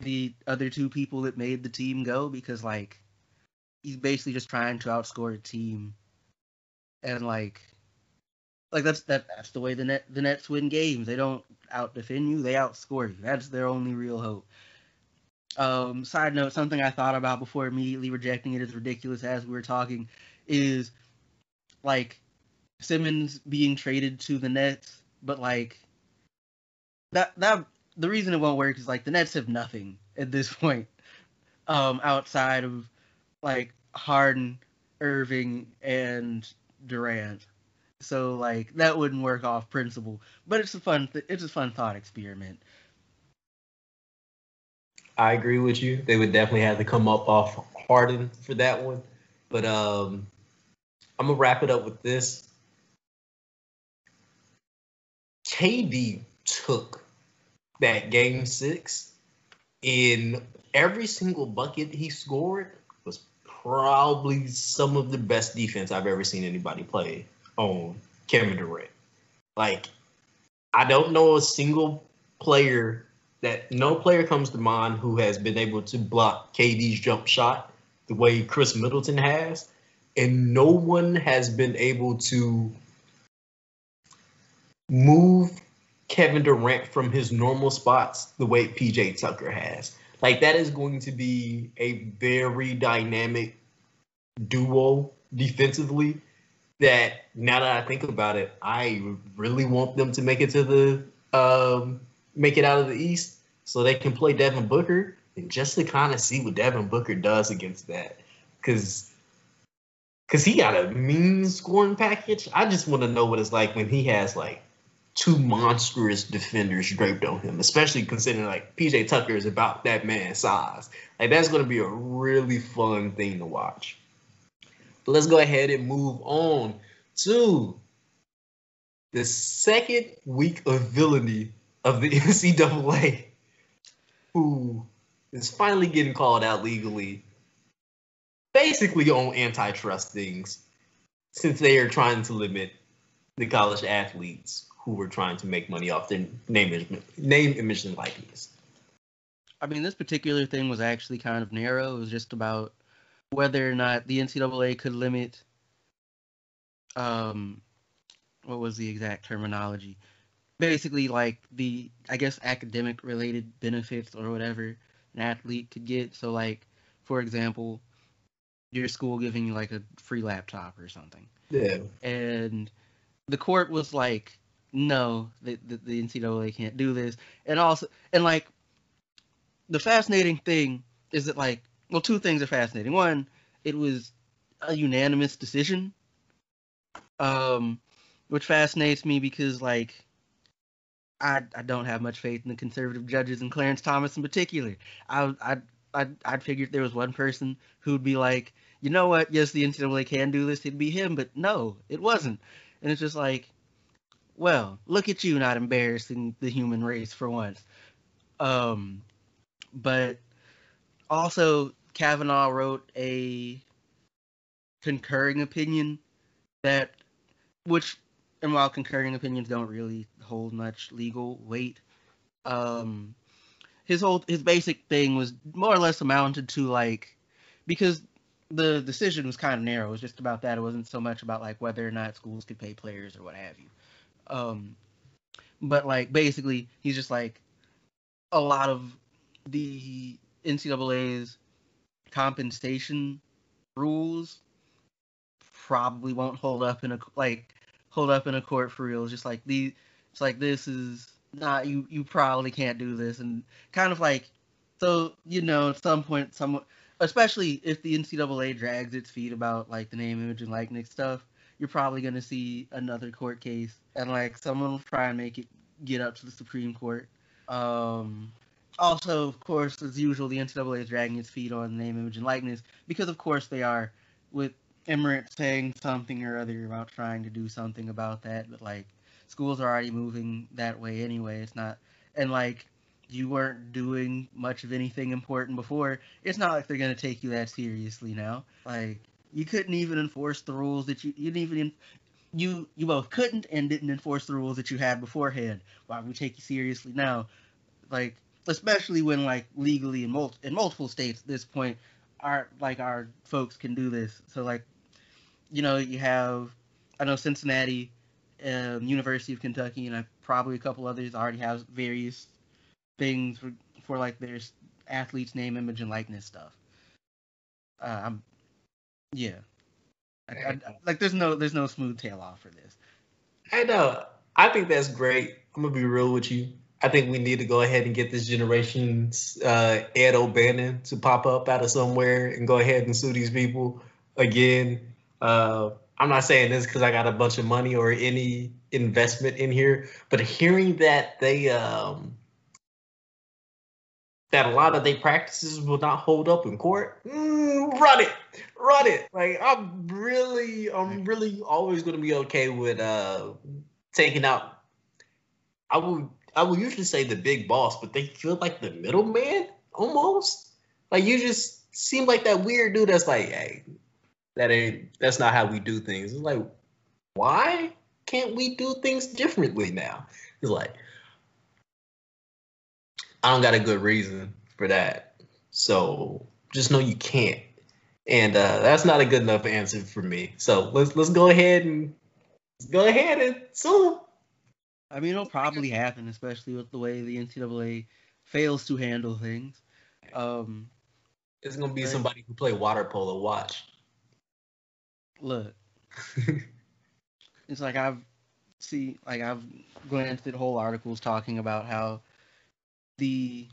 the other two people that made the team go because like he's basically just trying to outscore a team and like like that's that that's the way the net the Nets win games. They don't out defend you, they outscore you. That's their only real hope. Um, side note, something I thought about before immediately rejecting it as ridiculous as we were talking is like Simmons being traded to the Nets, but like that that the reason it won't work is like the Nets have nothing at this point, um, outside of like Harden, Irving, and Durant. So like that wouldn't work off principle, but it's a fun th- it's a fun thought experiment. I agree with you. They would definitely have to come up off Harden for that one. But um, I'm gonna wrap it up with this. KD took that game six in every single bucket he scored was probably some of the best defense I've ever seen anybody play on Kevin Durant. Like, I don't know a single player that no player comes to mind who has been able to block KD's jump shot the way Khris Middleton has, and no one has been able to move Kevin Durant from his normal spots the way PJ Tucker has. Like that is going to be a very dynamic duo defensively that now that I think about it, I really want them to make it to the um, make it out of the East so they can play Devin Booker and just to kind of see what Devin Booker does against that. Cause cause he got a mean scoring package. I just want to know what it's like when he has like two monstrous defenders draped on him, especially considering like PJ Tucker is about that man's size. Like that's going to be a really fun thing to watch. But let's go ahead and move on to the second week of villainy of the NCAA, who is finally getting called out legally, basically on antitrust things, since they are trying to limit the college athletes who were trying to make money off their name, name, image, and likeness. I mean, this particular thing was actually kind of narrow. It was just about whether or not the NCAA could limit, um, what was the exact terminology? Basically, like the, I guess, academic related benefits or whatever an athlete could get. So, like, for example, your school giving you like a free laptop or something. Yeah. And the court was like, no, the, the, the NCAA can't do this. And also, and like, the fascinating thing is that like, well, two things are fascinating. One, it was a unanimous decision, um, which fascinates me because like, I I don't have much faith in the conservative judges and Clarence Thomas in particular. I I I I'd figured there was one person who'd be like, you know what? Yes, the NCAA can do this. It'd be him, but no, it wasn't. And it's just like, well, look at you not embarrassing the human race for once. Um, but also Kavanaugh wrote a concurring opinion that, which, and while concurring opinions don't really hold much legal weight, um, his whole his basic thing was more or less amounted to like because the decision was kind of narrow. It was just about that. It wasn't so much about like whether or not schools could pay players or what have you. Um, but like basically, he's just like a lot of the NCAA's compensation rules probably won't hold up in a like hold up in a court for real. It's just like the it's like this is not you. You probably can't do this, and kind of like so you know at some point someone especially if the NCAA drags its feet about like the name, image, and likeness stuff, you're probably gonna see another court case, and like someone will try and make it get up to the Supreme Court. Um, also, of course, as usual, the NCAA is dragging its feet on name, image, and likeness because, of course, they are with Emmert's saying something or other about trying to do something about that. But like, schools are already moving that way anyway. It's not, and like, you weren't doing much of anything important before. It's not like they're gonna take you that seriously now. Like, you couldn't even enforce the rules that you you didn't even you you both couldn't and didn't enforce the rules that you had beforehand. Why would we take you seriously now? Like especially when like legally in mul- in multiple states at this point our like our folks can do this. So like you know you have I know Cincinnati, um, University of Kentucky, and I, probably a couple others already have various things for, for like their athletes' name, image, and likeness stuff. Uh, I'm yeah. I, I, like there's no there's no smooth tail off for this. I know. I think that's great. I'm gonna be real with you. I think we need to go ahead and get this generation's uh, Ed O'Bannon to pop up out of somewhere and go ahead and sue these people again. Uh, I'm not saying this because I got a bunch of money or any investment in here, but hearing that they um, that a lot of their practices will not hold up in court, mm, run it, run it. Like I'm really, I'm really always going to be okay with uh, taking out. I would, I would usually say the big boss, but they feel like the middleman almost. Like you just seem like that weird dude that's like, hey, that ain't, that's not how we do things. It's like, why can't we do things differently now? It's like, I don't got a good reason for that. So just know you can't. And uh, that's not a good enough answer for me. So let's let's go ahead and go ahead and sue. I mean, it'll probably happen, especially with the way the NCAA fails to handle things. Um, it's gonna be somebody who play water polo. Watch. Look, it's like I've see like I've glanced at whole articles talking about how the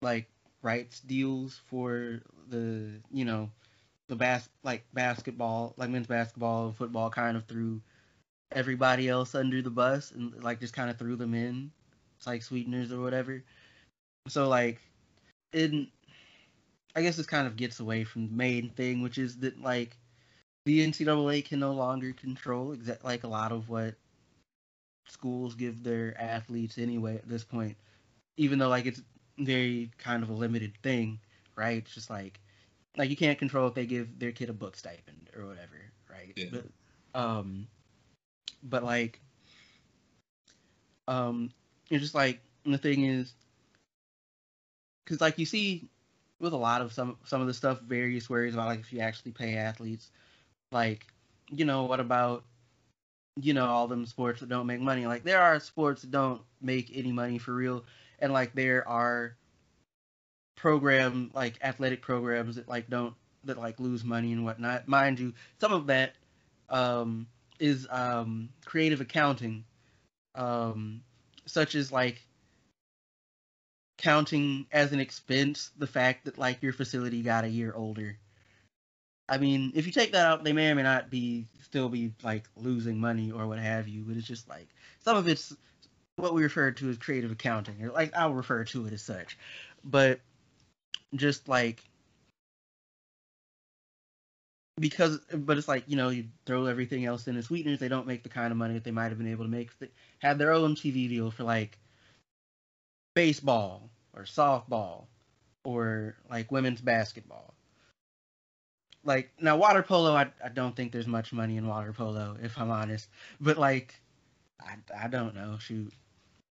like rights deals for the you know the bas like basketball like men's basketball and football kind of threw everybody else under the bus and like just kind of threw them in it's like sweeteners or whatever so like in i guess this kind of gets away from the main thing which is that like the ncaa can no longer control exa- like a lot of what schools give their athletes anyway at this point even though like it's very kind of a limited thing, right? It's just like like you can't control if they give their kid a book stipend or whatever, right? Yeah. But um but like um it's just like the thing is cuz like you see with a lot of some some of the stuff various worries about like if you actually pay athletes like you know what about you know all them sports that don't make money like there are sports that don't make any money for real and like there are program like athletic programs that like don't that like lose money and whatnot. Mind you, some of that um, is um, creative accounting, um, such as like counting as an expense the fact that like your facility got a year older. I mean, if you take that out, they may or may not be still be like losing money or what have you. But it's just like some of it's what we refer to as creative accounting, or like I'll refer to it as such. But just like because but it's like you know you throw everything else in as sweeteners they don't make the kind of money that they might have been able to make they had their own tv deal for like baseball or softball or like women's basketball. Like now water polo I, I don't think there's much money in water polo if i'm honest. But like i, I don't know shoot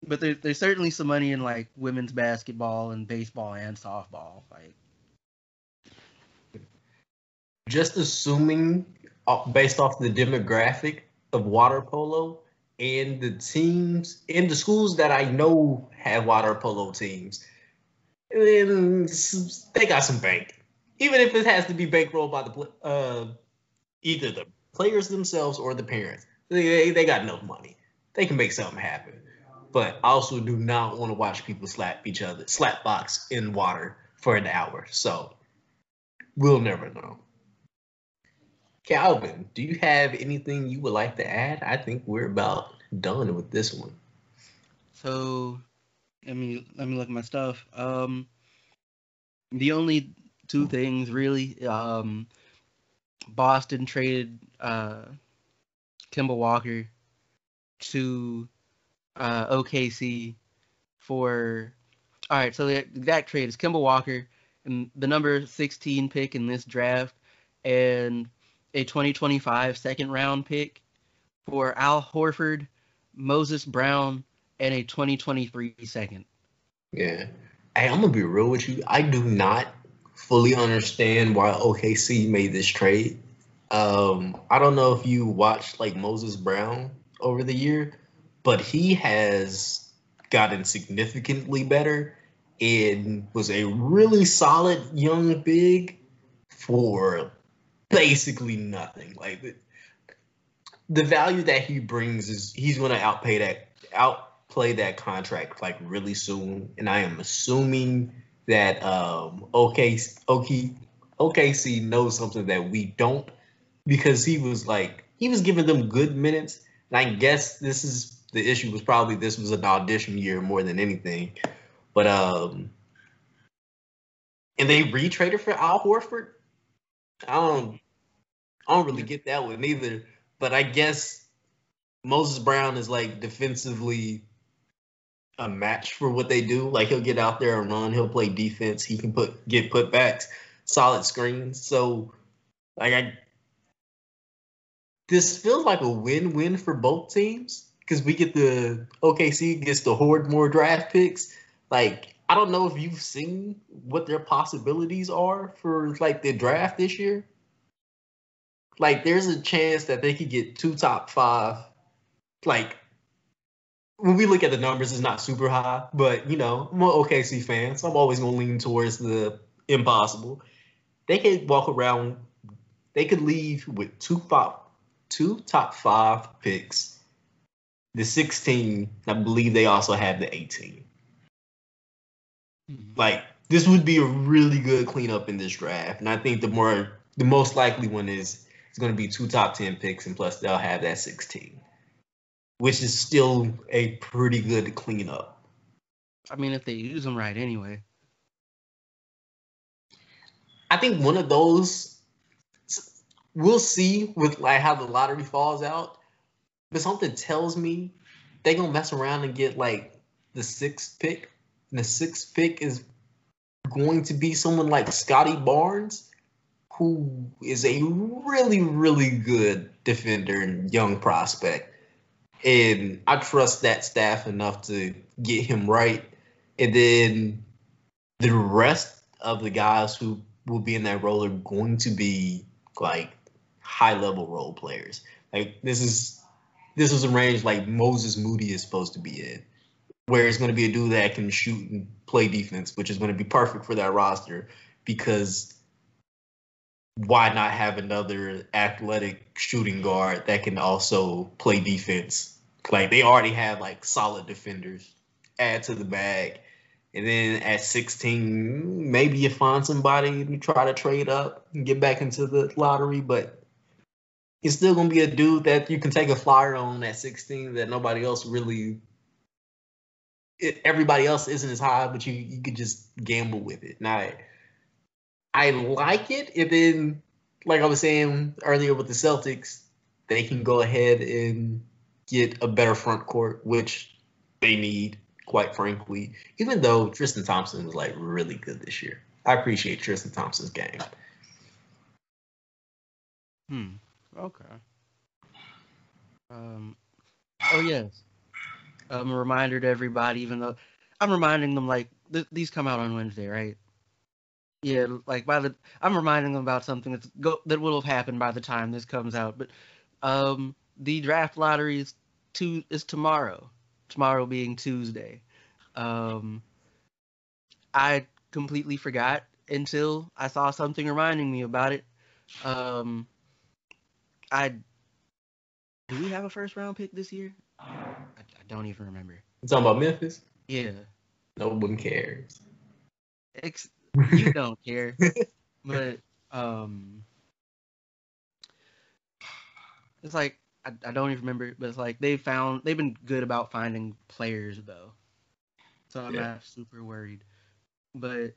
but there, there's certainly some money in like women's basketball and baseball and softball like just assuming uh, based off the demographic of water polo and the teams and the schools that i know have water polo teams they got some bank even if it has to be bankrolled by the uh, either the players themselves or the parents. They, they got enough money. They can make something happen. But I also do not want to watch people slap each other, slap box in water for an hour. So we'll never know. Calvin, do you have anything you would like to add? I think we're about done with this one. So let me let me look at my stuff. Um the only two things really. Um, Boston traded uh, Kemba Walker to uh, OKC for. All right, so the exact trade is Kemba Walker and the number 16 pick in this draft and a 2025 second round pick for Al Horford, Moses Brown, and a 2023 second. Yeah. Hey, I'm gonna be real with you. I do not fully understand why OKC made this trade. Um, I don't know if you watched like Moses Brown over the year, but he has gotten significantly better and was a really solid young big for basically nothing. Like the, the value that he brings is he's going to outpay that outplay that contract like really soon, and I am assuming that um, OKC, OK, OKC knows something that we don't because he was like he was giving them good minutes. And I guess this is the issue was probably this was an audition year more than anything. But um and they retraded for Al Horford. I don't I don't really get that one either. But I guess Moses Brown is like defensively a match for what they do. Like he'll get out there and run. He'll play defense. He can put get putbacks, solid screens. So like I this feels like a win-win for both teams because we get the OKC gets to hoard more draft picks. Like I don't know if you've seen what their possibilities are for like the draft this year. Like there's a chance that they could get two top five, like when we look at the numbers, it's not super high, but you know, I'm an OKC fan, so I'm always gonna lean towards the impossible. They could walk around, they could leave with two top, two top five picks, the 16. I believe they also have the 18. Mm-hmm. Like this would be a really good cleanup in this draft, and I think the more, the most likely one is it's going to be two top 10 picks, and plus they'll have that 16 which is still a pretty good cleanup. I mean, if they use them right, anyway. I think one of those we'll see with like how the lottery falls out, but something tells me they're gonna mess around and get like the sixth pick. And the sixth pick is going to be someone like Scottie Barnes, who is a really, really good defender and young prospect and I trust that staff enough to get him right. And then the rest of the guys who will be in that role are going to be like high level role players. Like this is this is a range like Moses Moody is supposed to be in, where it's going to be a dude that can shoot and play defense, which is going to be perfect for that roster because why not have another athletic shooting guard that can also play defense? Like they already have like solid defenders. Add to the bag. And then at 16, maybe you find somebody you try to trade up and get back into the lottery, but he's still gonna be a dude that you can take a flyer on at 16 that nobody else really it, everybody else isn't as high, but you you could just gamble with it. Now I like it. And then, like I was saying earlier with the Celtics, they can go ahead and get a better front court, which they need, quite frankly. Even though Tristan Thompson was like really good this year, I appreciate Tristan Thompson's game. Hmm. Okay. Um. Oh yes. Um, a reminder to everybody, even though I'm reminding them like th- these come out on Wednesday, right? Yeah, like by the I'm reminding them about something that's go that will have happened by the time this comes out. But um, the draft lottery is to is tomorrow. Tomorrow being Tuesday. Um, I completely forgot until I saw something reminding me about it. Um, I do we have a first round pick this year? I, I don't even remember. You talking about Memphis? Yeah, No one cares. Ex- you don't care, but um, it's like I, I don't even remember, but it's like they found they've been good about finding players though, so I'm Yeah. not super worried. But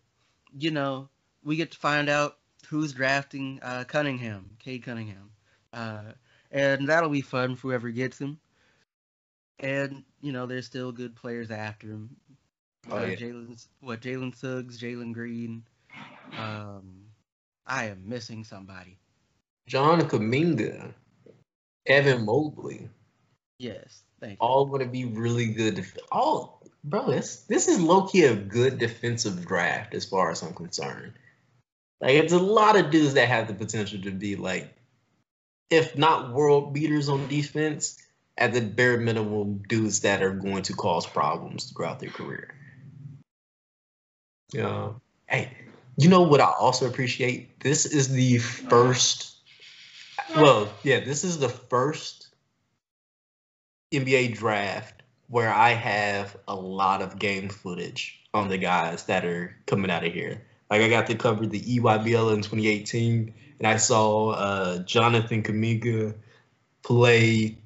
you know, we get to find out who's drafting uh, Cunningham, Cade Cunningham, uh, and that'll be fun for whoever gets him. And you know, there's still good players after him. Oh, uh, yeah. Jalen, what Jalen Suggs, Jalen Green. Um, I am missing somebody. John Kuminga, Evan Mobley, Yes, thank you. all going to be really good. Def- all, bro, this this is low key a good defensive draft as far as I'm concerned. Like it's a lot of dudes that have the potential to be like, if not world beaters on defense, at the bare minimum, dudes that are going to cause problems throughout their career. Yeah. Hey, you know what I also appreciate? This is the first. Well, yeah, this is the first NBA draft where I have a lot of game footage on the guys that are coming out of here. Like I got to cover the EYBL in 2018, and I saw uh, Jonathan Kuminga play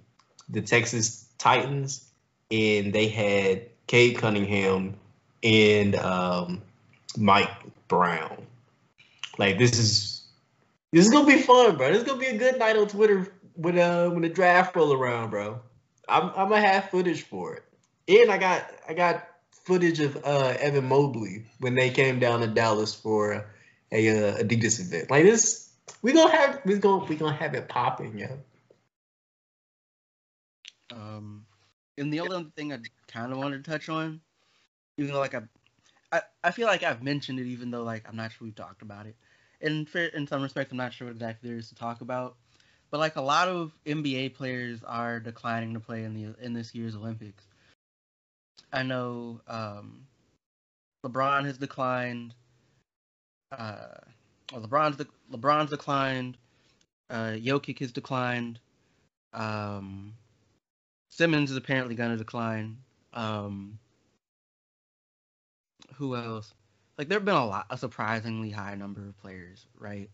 the Texas Titans, and they had Cade Cunningham and um, Mike Brown. Like this is this is gonna be fun, bro. This is gonna be a good night on Twitter when uh when the draft roll around, bro. I'm I'm gonna have footage for it, and I got I got footage of uh Evan Mobley when they came down to Dallas for a uh, Adidas event. Like this, we gonna have we gonna we gonna have it popping, yo. Um, and the other thing I kind of wanted to touch on, even though like I, I, I feel like I've mentioned it, even though like I'm not sure we've talked about it. And for, in some respects, I'm not sure what exactly there is to talk about. But like a lot of NBA players are declining to play in the in this year's Olympics. I know um, LeBron has declined. Uh, well, LeBron's de- LeBron's declined. Uh, Jokic has declined. Um, Simmons is apparently going to decline. Um, who else? Like there have been a lot, a surprisingly high number of players, right?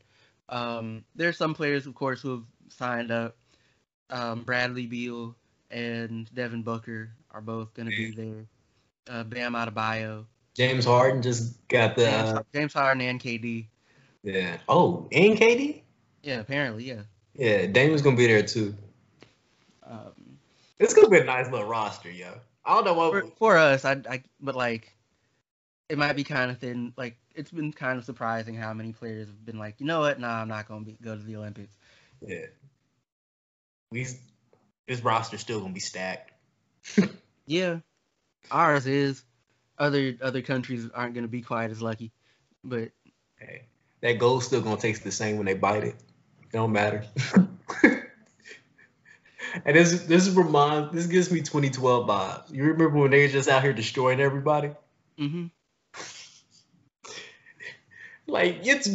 Um, there's some players, of course, who have signed up. Um, Bradley Beal and Devin Booker are both going to be there. Uh, Bam Adebayo, James Harden just got the James, uh, James Harden, and KD. yeah. Oh, and KD. Yeah, apparently, yeah. Yeah, Damon's gonna be there too. Um, It's gonna be a nice little roster, yo. I don't know what. for, for us, I, I, but like, it might be kind of thin. Like, it's been kind of surprising how many players have been like, you know what? Nah, I'm not gonna be, go to the Olympics. Yeah. We this roster's still gonna be stacked. Yeah, ours is. Other other countries aren't gonna be quite as lucky, but Hey, that goal's still gonna taste the same when they bite it. It don't matter. and this this reminds this gives me 2012 vibes. You remember when they were just out here destroying everybody? Mm-hmm. Like it's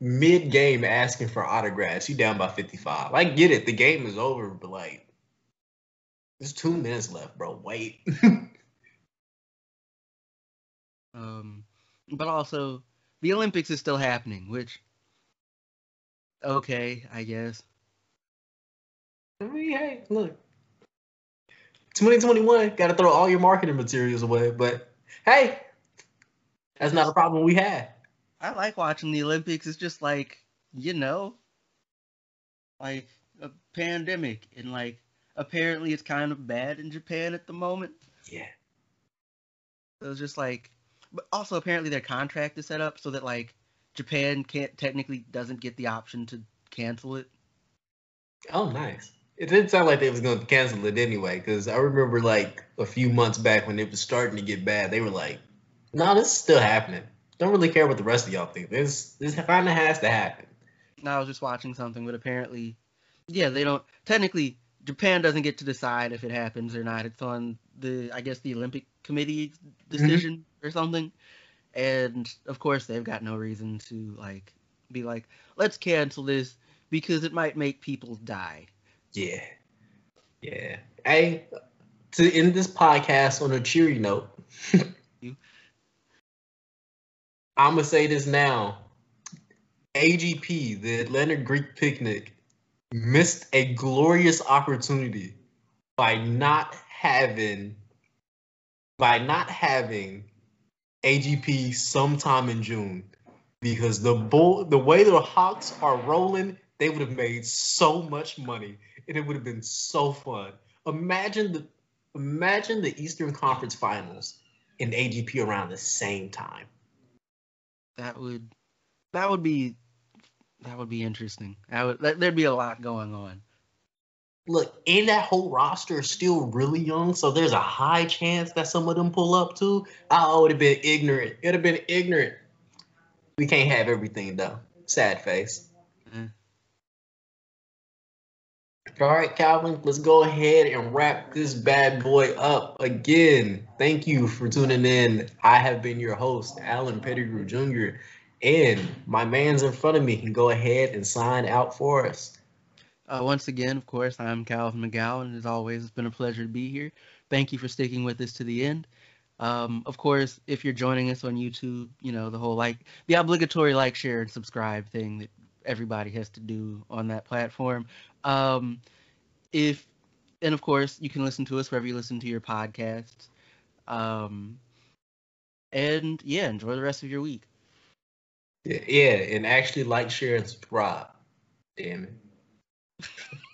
mid game asking for autographs. You down by 55. I get it. The game is over, but like there's two minutes left, bro. Wait. um, but also the Olympics is still happening, which okay, I guess. I mean, hey, look. 2021, got to throw all your marketing materials away. But hey, that's not a problem we had. I like watching the Olympics. It's just like you know, like a pandemic, and like apparently it's kind of bad in Japan at the moment. Yeah. So was just like, but also apparently their contract is set up so that like Japan can't technically doesn't get the option to cancel it. Oh, nice. It didn't sound like they was going to cancel it anyway, because I remember like a few months back when it was starting to get bad, they were like, "No, nah, this is still happening. Don't really care what the rest of y'all think. This this kind of has to happen." No, I was just watching something, but apparently, yeah, they don't. Technically, Japan doesn't get to decide if it happens or not. It's on the, I guess, the Olympic Committee decision mm-hmm. or something. And of course, they've got no reason to like be like, let's cancel this because it might make people die. Yeah. Yeah. Hey, to end this podcast on a cheery note, I'm going to say this now. AGP, the Atlanta Greek Picnic, missed a glorious opportunity by not having by not having AGP sometime in June because the bull the way the Hawks are rolling, they would have made so much money and it would have been so fun. Imagine the imagine the Eastern Conference Finals and AGP around the same time. That would that would be that would be interesting. That would there'd be a lot going on. Look, and that whole roster is still really young, so there's a high chance that some of them pull up too. I would have been ignorant. It'd have been ignorant. We can't have everything though. Sad face. Mm. All right, Calvin, let's go ahead and wrap this bad boy up again. Thank you for tuning in. I have been your host, Alan Pettigrew Jr. And my man's in front of me can go ahead and sign out for us. Uh, once again, of course, I'm Calvin McGowan, and as always, it's been a pleasure to be here. Thank you for sticking with us to the end. Um, of course, if you're joining us on YouTube, you know the whole like the obligatory like, share, and subscribe thing that everybody has to do on that platform. Um, if and of course, you can listen to us wherever you listen to your podcasts. Um, and yeah, enjoy the rest of your week. Yeah, and actually like Sharon's prop. Damn it.